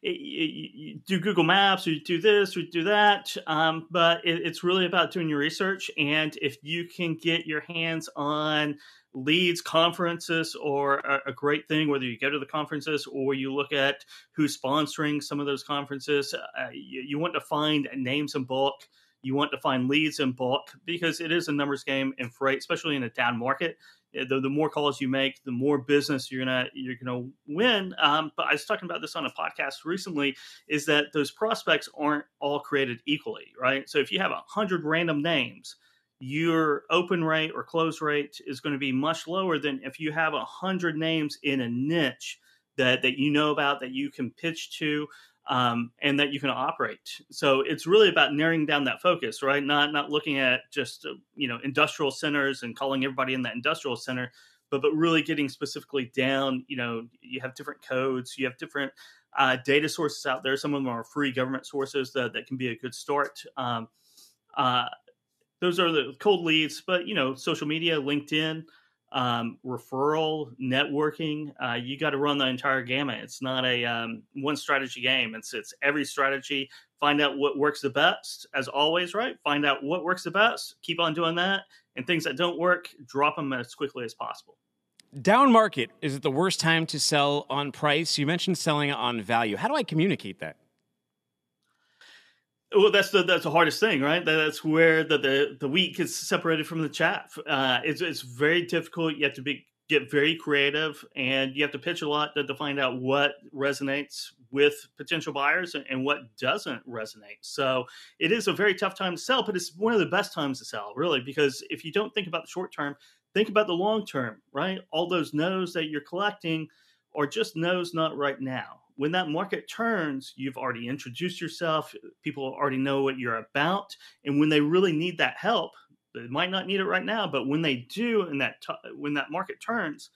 you, you do Google Maps, or you do this, or do that, um, but it, it's really about doing your research. And if you can get your hands on leads, conferences, or a, a great thing, whether you go to the conferences or you look at who's sponsoring some of those conferences, uh, you, you want to find names in bulk You want to find leads in bulk because it is a numbers game in freight, especially in a down market. Eh, the, the more calls you make, the more business you're gonna you're gonna win. Um, but I was talking about this on a podcast recently. Is that those prospects aren't all created equally, right? So if you have a hundred random names, your open rate or close rate is going to be much lower than if you have a hundred names in a niche that that you know about that you can pitch to um, and that you can operate. So it's really about narrowing down that focus, right? Not not looking at just uh, you know industrial centers and calling everybody in that industrial center, but but really getting specifically down. You know, you have different codes, you have different uh, data sources out there. Some of them are free government sources that that can be a good start. Um, uh, those are the cold leads, but you know, social media, LinkedIn um, referral, networking. Uh, you got to run the entire gamut. It's not a um, one strategy game. It's it's every strategy. Find out what works the best, as always. Right? Find out what works the best. Keep on doing that, and things that don't work, drop them as quickly as possible. Down market is it the worst time to sell on price? You mentioned selling on value. How do I communicate that? Well, that's the that's the hardest thing, right? That's where the the, the wheat gets separated from the chaff. Uh, it's it's very difficult. You have to be get very creative, and you have to pitch a lot to, to find out what resonates with potential buyers and what doesn't resonate. So it is a very tough time to sell, but it's one of the best times to sell, really, because if you don't think about the short term, think about the long term, right? All those no's that you're collecting are just no's not right now when that market turns, you've already introduced yourself. People already know what you're about. And when they really need that help, they might not need it right now, but when they do, and that t- when that market turns,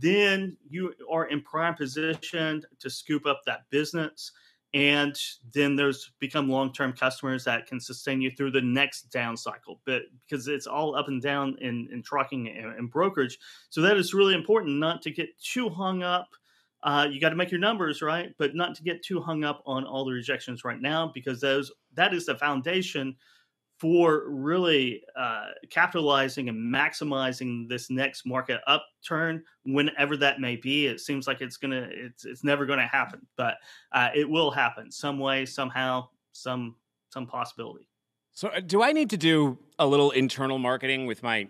then you are in prime position to scoop up that business. And then there's become long-term customers that can sustain you through the next down cycle. But because it's all up and down in, in trucking and, and brokerage. So that is really important not to get too hung up uh, you got to make your numbers right, but not to get too hung up on all the rejections right now because those that is the foundation for really uh, capitalizing and maximizing this next market upturn, whenever that may be. It seems like it's gonna it's it's never going to happen, but uh, it will happen some way, somehow, some some possibility. So, uh, do I need to do a little internal marketing with my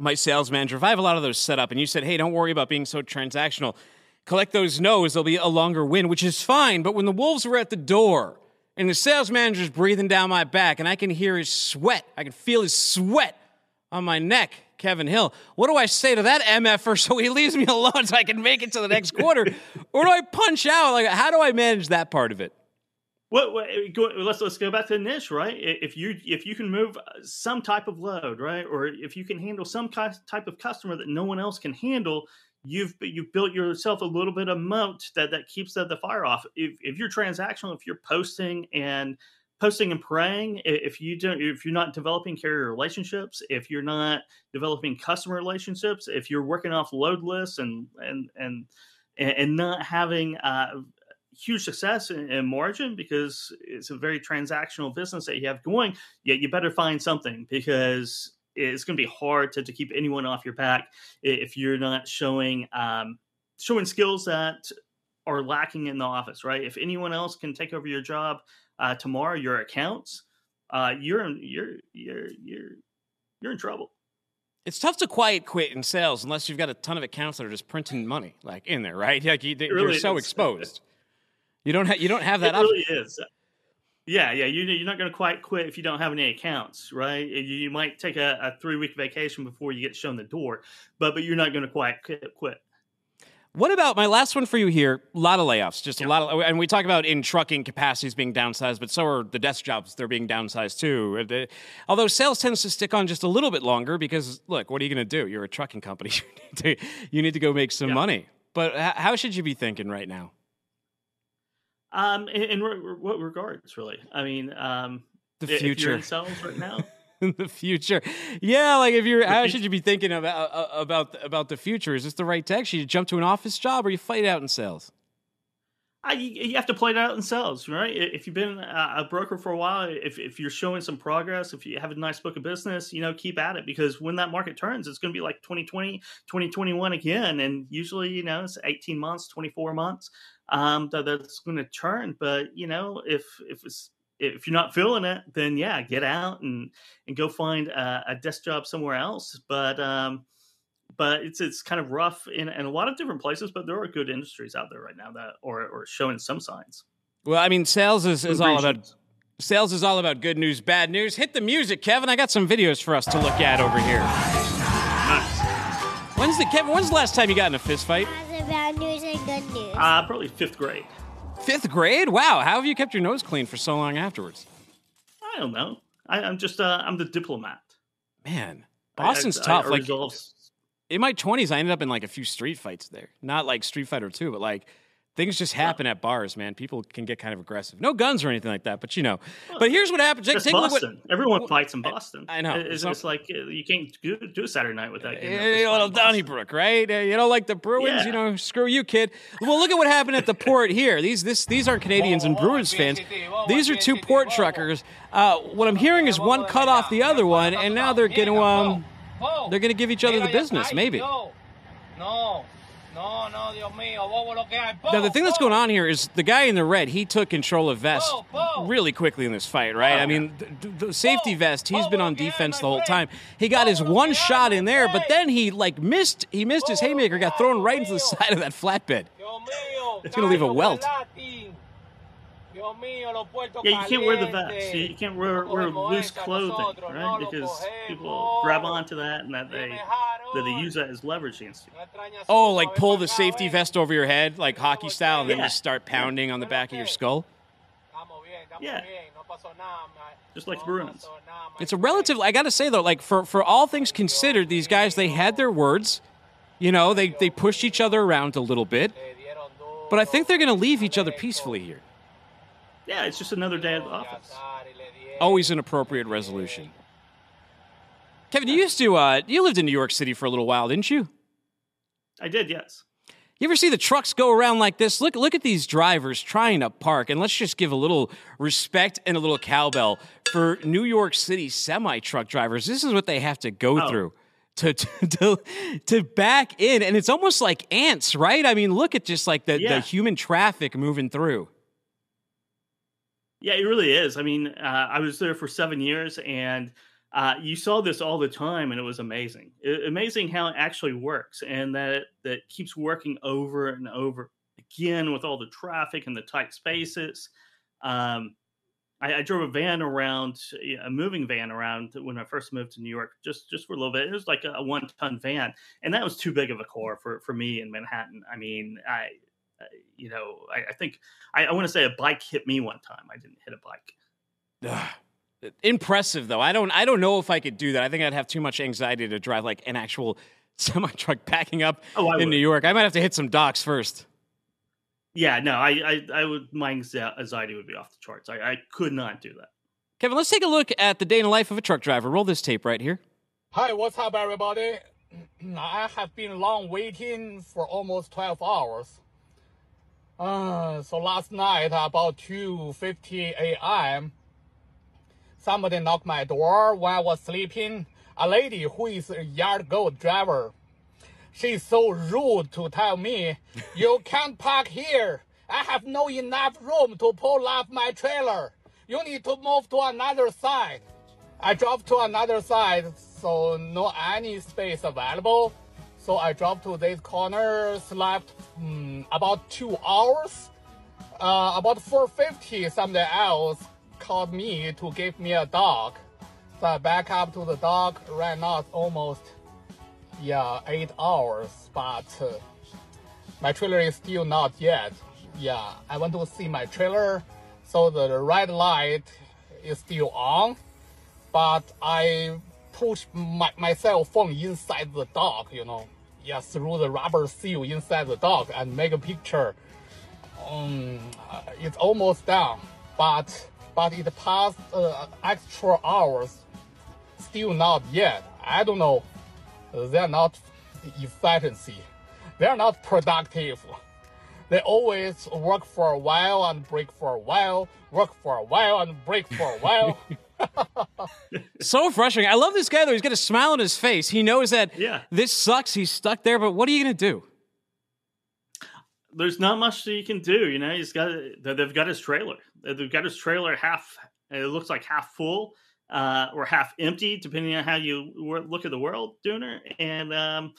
my sales manager? If I have a lot of those set up, and you said, "Hey, don't worry about being so transactional," collect those no's, there'll be a longer win, which is fine. But when the Wolves were at the door and the sales manager's breathing down my back and I can hear his sweat, I can feel his sweat on my neck, Kevin Hill, what do I say to that MFer (laughs) so he leaves me alone so I can make it to the next quarter? or do I punch out? Like, how do I manage that part of it? Well, eh, let's let's go back to the niche, right? If you if you can move uh, some type of load, right, or if you can handle some type of customer that no one else can handle, you've you've built yourself a little bit of moat that that keeps the, the fire off. If if you're transactional, if you're posting and posting and praying, if you don't, if you're not developing carrier relationships, if you're not developing customer relationships, if you're working off load lists and and and and not having uh, huge success in, margin because it's a very transactional business that you have going, yet you better find something because it's going to be hard to, to keep anyone off your back if you're not showing um, showing skills that are lacking in the office, right? If anyone else can take over your job uh, tomorrow, your accounts, uh, you're in, you're you're you're you're in trouble. It's tough to quiet quit in sales unless you've got a ton of accounts that are just printing money, like in there, right? (laughs) Like you, are really so is. (laughs) exposed. You don't have you don't have that. It really option. is. Yeah, yeah, you, you're not going to quite quit if you don't have any accounts, right? You, might take a, a three week vacation before you get shown the door, but but you're not going to quite quit. What about my last one for you here? A lot of layoffs, just a lot of, and we talk about in trucking capacities being downsized, but so are the desk jobs. They're being downsized too. Although sales tends to stick on just a little bit longer because, look, what are you going to do? You're a trucking company. (laughs) you, need to, you need to go make some yeah. money. But how should you be thinking right now? Um, in, in re- what regards, really? I mean, um, the future. sales right now. (laughs) in the future, yeah. Like, if you're, how should you be thinking about uh, about about the future? Is this the right tech? Should you jump to an office job or you fight out in sales? I, you have to play it out in sales, right? If you've been a broker for a while, if, if you're showing some progress, if you have a nice book of business, you know, keep at it because when that market turns, it's going to be like 2020, 2021 again. And usually, you know, it's 18 months, 24 months um, that that's going to turn. But, you know, if, if it's, if you're not feeling it, then yeah, get out and and go find a, a desk job somewhere else. But um, but it's it's kind of rough in, in a lot of different places. But there are good industries out there right now that or or showing some signs. Well, I mean, sales is, is all about sales is all about good news, bad news. Hit the music, Kevin. I got some videos for us to look at over here. When's the Kevin? When's the last time you got in a fist fight? Uh, probably fifth grade. Fifth grade? Wow. How have you kept your nose clean for so long afterwards? I don't know. I, I'm just uh, I'm the diplomat. Man, Boston's I- I tough. like resolve- in my twenties, I ended up in like a few street fights there. Not like Street Fighter Two, but like things just happen at bars. Man, people can get kind of aggressive. No guns or anything like that, but you know. But here's what happens. Take, That's take a look what- Boston. Everyone fights in Boston. I know. It's, Some- it's like uh, you can't do, do a Saturday night without getting a fist little. Donnybrook, right? Eh, You know, like the Bruins. Yeah. You know, screw you, kid. Well, look at what happened at the port here. These this these aren't Canadians and Bruins fans. These are two port truckers. Uh, what I'm hearing is one cut off the other one, and now they're going to um, they're going to give each other the business, maybe. No, no, no, Dios mío, bobo lo que hay. Now the thing that's going on here is the guy in the red. He took control of vest really quickly in this fight, right? I mean, the, the safety vest. He's been on defense the whole time. He got his one shot in there, but then he like missed. He missed his haymaker. Got thrown right into the side of that flatbed. It's going to leave a welt. Dios mío, los puertos Yeah, you can't wear the calientes. vest. You you can't wear, wear loose clothing, right? Because people grab onto that and that they that they use that as leverage against you. Oh, like pull the safety vest over your head, like hockey style, and then Yeah. just start pounding on the back of your skull. Yeah, just like the Bruins. It's a relative. I got to say though, like for for all things considered, these guys they had their words. You know, they they pushed each other around a little bit, but I think they're going to leave each other peacefully here. Yeah, it's just another day at the office. Always an appropriate resolution. Kevin, you used to uh, you lived in New York City for a little while, didn't you? I did, yes. You ever see the trucks go around like this? Look, look at these drivers trying to park, and let's just give a little respect and a little cowbell for New York City semi truck drivers. This is what they have to go Oh. through to, to to to back in, and it's almost like ants, right? I mean, look at just like the, the human traffic moving through. Yeah, it really is. I mean, uh, I was there for seven years, and uh, you saw this all the time, and it was amazing. I- amazing how it actually works, and that that keeps working over and over again with all the traffic and the tight spaces. Um, I, I drove a van around, a moving van around when I first moved to New York, just just for a little bit. It was like a, one ton van, and that was too big of a car for for me in Manhattan. I mean, I Uh, you know, I, I think I, I want to say a bike hit me one time. I didn't hit a bike. Ugh. Impressive though. I don't I don't know if I could do that. I think I'd have too much anxiety to drive like an actual (laughs) semi truck backing up Oh, in would. New York. I might have to hit some docks first. Yeah, no, I, I, I would my anxiety would be off the charts. I, I could not do that. Kevin, let's take a look at the day in the life of a truck driver. Roll this tape right here. Hi, what's up, everybody? (clears throat) I have been long waiting for almost 12 hours. Uh, so last night, about 2.50 a.m., somebody knocked my door when I was sleeping. A lady who is a yard goat driver. She's so rude to tell me, (laughs) you can't park here. I have no enough room to pull off my trailer. You need to move to another side. I drove to another side, so no any space available. So I drove to this corner, slept mm, about two hours. Uh, about 4:50, somebody else called me to give me a dog. So I back up to the dog. Right now it's almost yeah eight hours, but uh, my trailer is still not yet. Yeah, I want to see my trailer, so the red light is still on, but I push my, my cell phone inside the dog, you know, yeah, through the rubber seal inside the dog and make a picture. Um, uh, it's almost done, but but it passed uh, extra hours, still not yet. I don't know. They're not efficiency. They're not productive. They always work for a while and break for a while, work for a while and break for a while. (laughs) (laughs) So frustrating. I love this guy though. He's got a smile on his face. He knows that Yeah. this sucks. He's stuck there, but what are you going to do? there's not much that you can do. You know, he's got they've got his trailer. They've got his trailer half. It looks like half full uh, or half empty, depending on how you look at the world, Dooner. And um,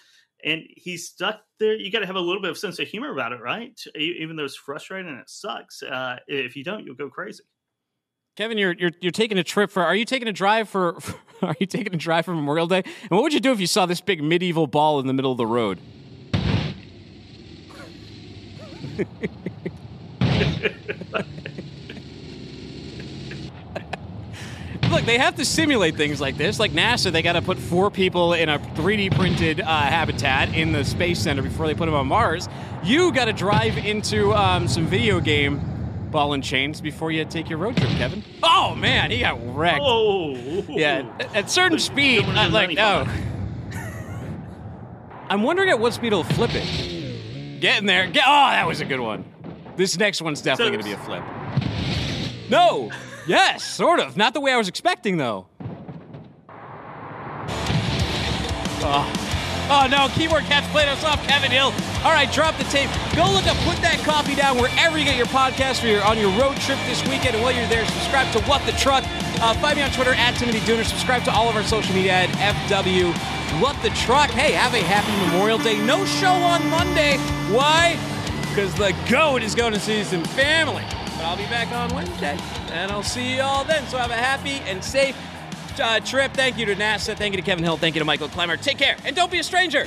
and he's stuck there. You got to have a little bit of sense of humor about it, right? Even though it's frustrating and it sucks. Uh, if you don't, you'll go crazy. Kevin, you're you're you're taking a trip for. Are you taking a drive for? for (laughs) are you taking a drive for Memorial Day? And what would you do if you saw this big medieval ball in the middle of the road? (laughs) Look, they have to simulate things like this. Like NASA, they got to put four people in a 3D printed uh, habitat in the Space Center before they put them on Mars. You got to drive into um, some video game ball and chains before you take your road trip, Kevin. Oh man, he got wrecked. Oh, yeah. At, at certain speed, uh, like no. I'm wondering at what speed it'll flip it. Get in there. Get. Oh, that was a good one. This next one's definitely So- going to be a flip. No. Yes, sort of. Not the way I was expecting, though. Oh. Oh no, keyboard cats played us off, Kevin Hill. All right, drop the tape. Go look up, put that coffee down wherever you get your podcast or you're on your road trip this weekend. And while you're there, subscribe to What the Truck. Uh, find me on Twitter at Timothy Dooner. Subscribe to all of our social media at FW What the Truck. Hey, have a happy Memorial Day. No show on Monday. Why? Because the GOAT is going to see some family. But I'll be back on Wednesday, and I'll see you all then. So have a happy and safe uh, trip. Thank you to NASA. Thank you to Kevin Hill. Thank you to Michael Klemmer. Take care, and don't be a stranger.